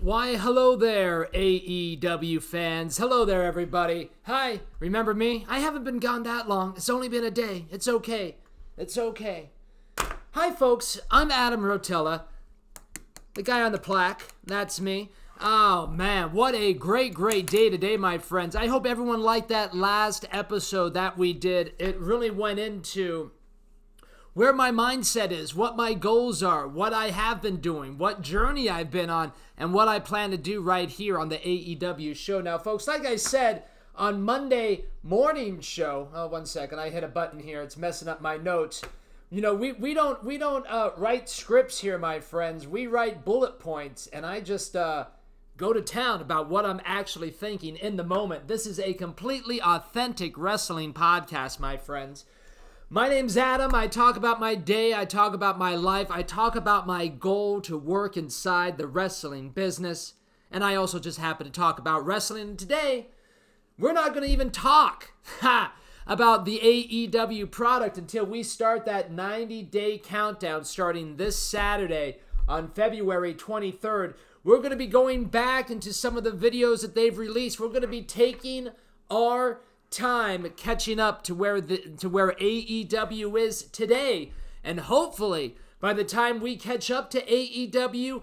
Why, hello there, AEW fans. Hello there, everybody. Hi, remember me? I haven't been gone that long. It's only been a day. It's okay. It's okay. Hi, folks. I'm Adam Rotella, the guy on the plaque. That's me. Oh, man. What a great, great day today, my friends. I hope everyone liked that last episode that we did. It really went into where my mindset is, what my goals are, what I have been doing, what journey I've been on, and what I plan to do right here on the AEW show. Now, folks, like I said on Monday morning show, oh, one second, I hit a button here. It's messing up my notes. You know, we, we don't we don't uh, write scripts here, my friends. We write bullet points, and I just uh, go to town about what I'm actually thinking in the moment. This is a completely authentic wrestling podcast, my friends. My name's Adam. I talk about my day. I talk about my life. I talk about my goal to work inside the wrestling business. And I also just happen to talk about wrestling. Today, we're not going to even talk about the AEW product until we start that 90 day countdown starting this Saturday on February 23rd. We're going to be going back into some of the videos that they've released. We're going to be taking our time catching up to where the to where AEW is today. And hopefully, by the time we catch up to AEW,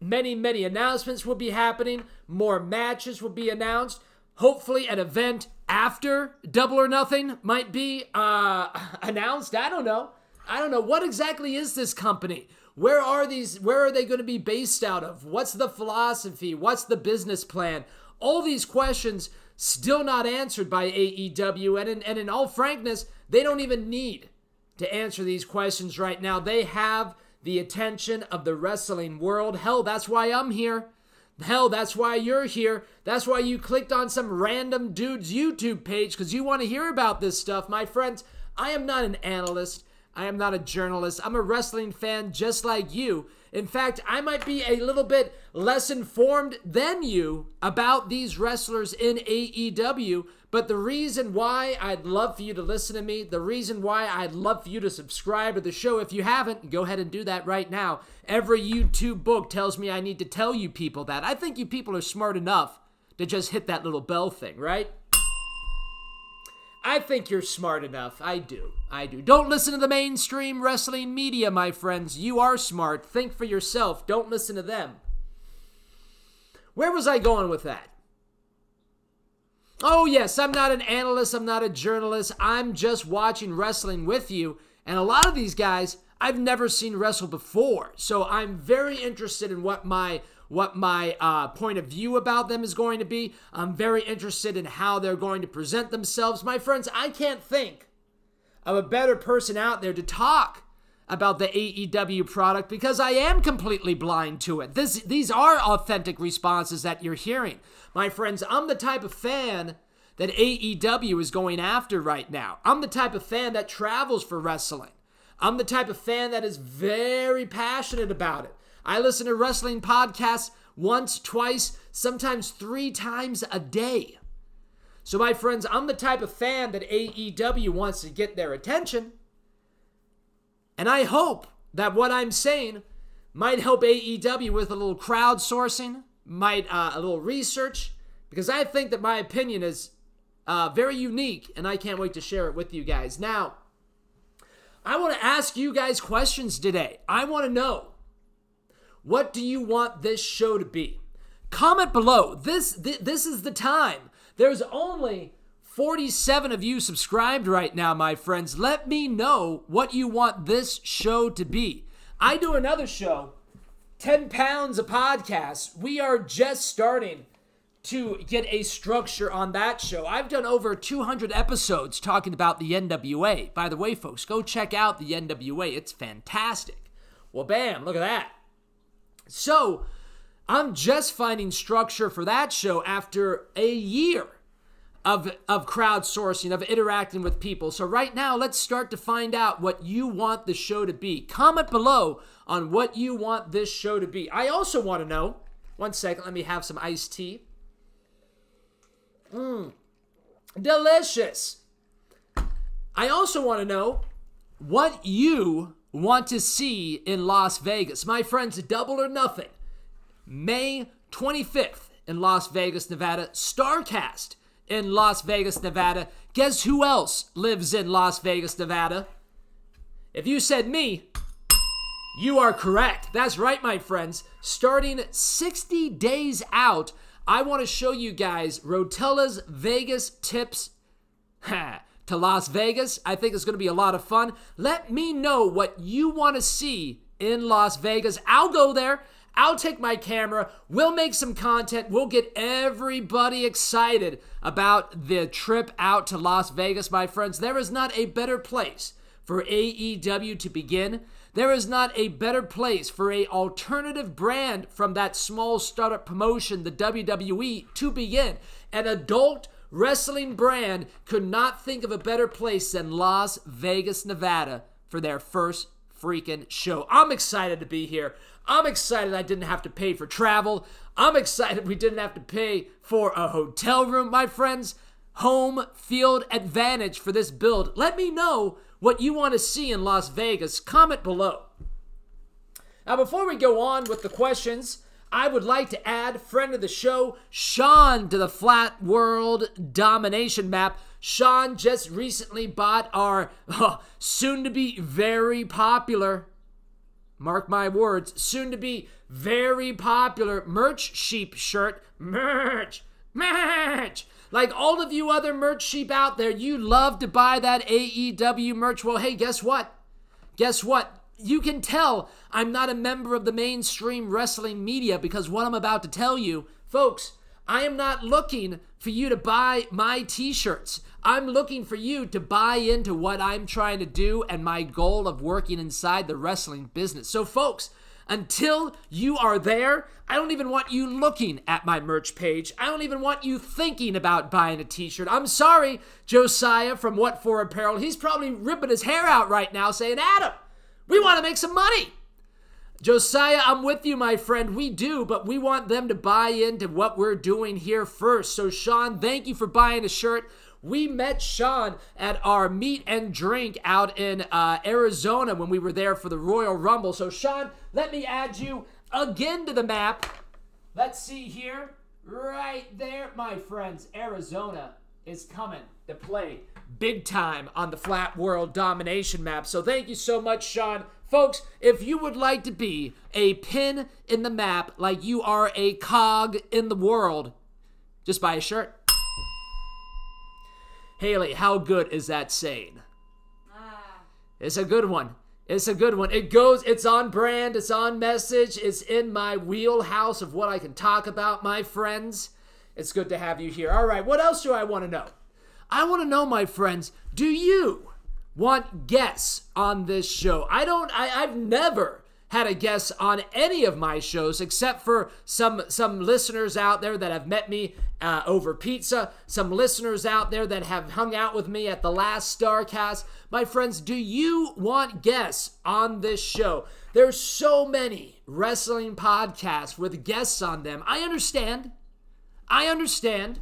many many announcements will be happening, more matches will be announced. Hopefully, an event after Double or Nothing might be uh, announced. I don't know. I don't know what exactly is this company. Where are these? Where are they going to be based out of? What's the philosophy? What's the business plan? All these questions still not answered by AEW. And in, and in all frankness, they don't even need to answer these questions right now. They have the attention of the wrestling world. Hell, that's why I'm here. Hell, that's why you're here. That's why you clicked on some random dude's YouTube page because you want to hear about this stuff. My friends, I am not an analyst. I am not a journalist. I'm a wrestling fan just like you. In fact, I might be a little bit less informed than you about these wrestlers in AEW. But the reason why I'd love for you to listen to me, the reason why I'd love for you to subscribe to the show, if you haven't, go ahead and do that right now. Every YouTube book tells me I need to tell you people that. I think you people are smart enough to just hit that little bell thing, right? I think you're smart enough. I do. I do. Don't listen to the mainstream wrestling media, my friends. You are smart. Think for yourself. Don't listen to them. Where was I going with that? Oh, yes, I'm not an analyst. I'm not a journalist. I'm just watching wrestling with you. And a lot of these guys, I've never seen wrestle before. So I'm very interested in what my what my uh, point of view about them is going to be. I'm very interested in how they're going to present themselves. My friends, I can't think of a better person out there to talk about the AEW product because I am completely blind to it. This, these are authentic responses that you're hearing. My friends, I'm the type of fan that AEW is going after right now. I'm the type of fan that travels for wrestling. I'm the type of fan that is very passionate about it. I listen to wrestling podcasts once, twice, sometimes three times a day. So, my friends, I'm the type of fan that AEW wants to get their attention. And I hope that what I'm saying might help AEW with a little crowdsourcing, might uh, a little research, because I think that my opinion is uh, very unique, and I can't wait to share it with you guys. Now, I want to ask you guys questions today. I want to know what do you want this show to be? Comment below. This th- this is the time. There's only 47 of you subscribed right now, my friends. Let me know what you want this show to be. I do another show, 10 pounds a podcast. We are just starting to get a structure on that show. I've done over 200 episodes talking about the NWA. By the way, folks, go check out the NWA. It's fantastic. Well, bam, look at that. So I'm just finding structure for that show after a year of, of crowdsourcing, of interacting with people. So right now, let's start to find out what you want the show to be. Comment below on what you want this show to be. I also want to know, one second, let me have some iced tea. Mmm, delicious. I also want to know what you want to see in Las Vegas. My friends, double or nothing. May 25th in Las Vegas, Nevada. Starcast in Las Vegas, Nevada. Guess who else lives in Las Vegas, Nevada? If you said me, you are correct. That's right, my friends. Starting 60 days out, I want to show you guys Rotella's Vegas tips to Las Vegas. I think it's going to be a lot of fun. Let me know what you want to see in Las Vegas. I'll go there. I'll take my camera. We'll make some content. We'll get everybody excited about the trip out to Las Vegas, my friends. There is not a better place for AEW to begin. There is not a better place for a alternative brand from that small startup promotion, the WWE, to begin. An adult wrestling brand could not think of a better place than Las Vegas, Nevada for their first freaking show. I'm excited to be here. I'm excited I didn't have to pay for travel. I'm excited we didn't have to pay for a hotel room, my friends. Home field advantage for this build. Let me know what you want to see in Las Vegas, comment below. Now, before we go on with the questions, I would like to add friend of the show, Sean, to the Flat World Domination map. Sean just recently bought our oh, soon to be very popular, mark my words, soon to be very popular merch sheep shirt. Merch! Merch! Like all of you other merch sheep out there, you love to buy that AEW merch. Well, hey, guess what? Guess what? You can tell I'm not a member of the mainstream wrestling media because what I'm about to tell you, folks, I am not looking for you to buy my t shirts. I'm looking for you to buy into what I'm trying to do and my goal of working inside the wrestling business. So, folks, until you are there, I don't even want you looking at my merch page. I don't even want you thinking about buying a t shirt. I'm sorry, Josiah from What For Apparel. He's probably ripping his hair out right now saying, Adam, we want to make some money. Josiah, I'm with you, my friend. We do, but we want them to buy into what we're doing here first. So, Sean, thank you for buying a shirt. We met Sean at our meet and drink out in uh, Arizona when we were there for the Royal Rumble. So, Sean, let me add you again to the map. Let's see here. Right there, my friends. Arizona is coming to play big time on the Flat World Domination map. So, thank you so much, Sean. Folks, if you would like to be a pin in the map like you are a cog in the world, just buy a shirt. Haley, how good is that saying? Ah. It's a good one. It's a good one. It goes, it's on brand, it's on message, it's in my wheelhouse of what I can talk about, my friends. It's good to have you here. All right, what else do I want to know? I want to know, my friends, do you want guests on this show? I don't, I, I've never had a guest on any of my shows except for some some listeners out there that have met me uh, over pizza some listeners out there that have hung out with me at the last starcast my friends do you want guests on this show there's so many wrestling podcasts with guests on them i understand i understand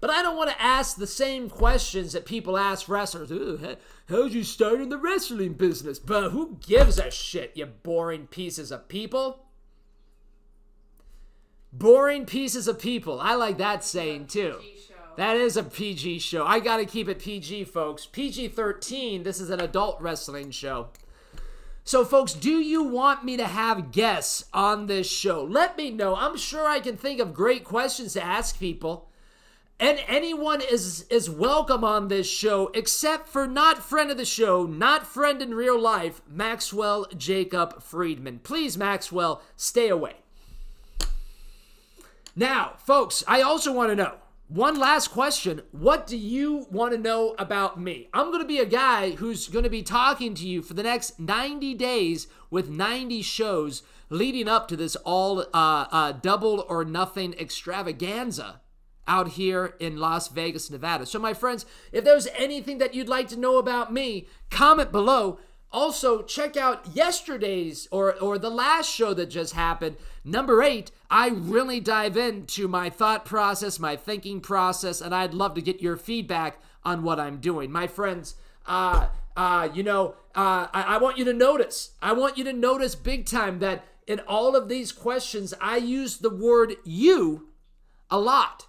but I don't want to ask the same questions that people ask wrestlers. how'd you start in the wrestling business? But who gives a shit, you boring pieces of people? Boring pieces of people. I like that saying too. That is a PG show. I got to keep it PG, folks. PG 13. This is an adult wrestling show. So, folks, do you want me to have guests on this show? Let me know. I'm sure I can think of great questions to ask people. And anyone is is welcome on this show, except for not friend of the show, not friend in real life, Maxwell Jacob Friedman. Please, Maxwell, stay away. Now, folks, I also want to know one last question. What do you want to know about me? I'm going to be a guy who's going to be talking to you for the next 90 days with 90 shows leading up to this all uh, uh, double or nothing extravaganza out here in Las Vegas, Nevada. So, my friends, if there's anything that you'd like to know about me, comment below. Also, check out yesterday's or, or the last show that just happened, number eight. I really dive into my thought process, my thinking process, and I'd love to get your feedback on what I'm doing. My friends, uh, uh, you know, uh, I, I want you to notice, I want you to notice big time that in all of these questions, I use the word you a lot.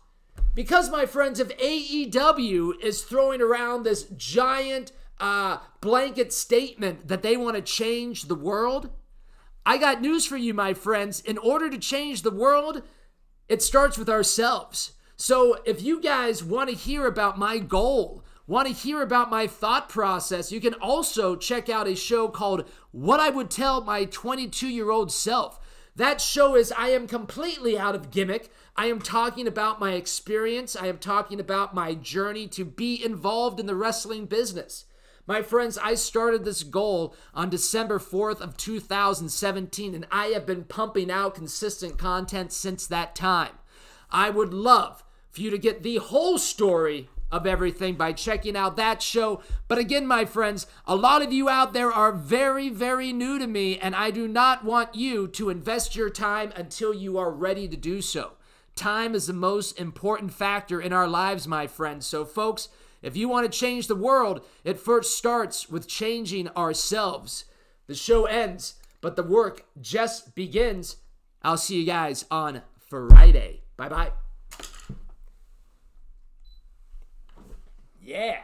Because, my friends, if AEW is throwing around this giant uh, blanket statement that they want to change the world, I got news for you, my friends. In order to change the world, it starts with ourselves. So, if you guys want to hear about my goal, want to hear about my thought process, you can also check out a show called What I Would Tell My 22 Year Old Self. That show is I am completely out of gimmick. I am talking about my experience. I am talking about my journey to be involved in the wrestling business. My friends, I started this goal on December 4th of 2017 and I have been pumping out consistent content since that time. I would love for you to get the whole story of everything by checking out that show. But again, my friends, a lot of you out there are very, very new to me, and I do not want you to invest your time until you are ready to do so. Time is the most important factor in our lives, my friends. So, folks, if you want to change the world, it first starts with changing ourselves. The show ends, but the work just begins. I'll see you guys on Friday. Bye bye. Yeah.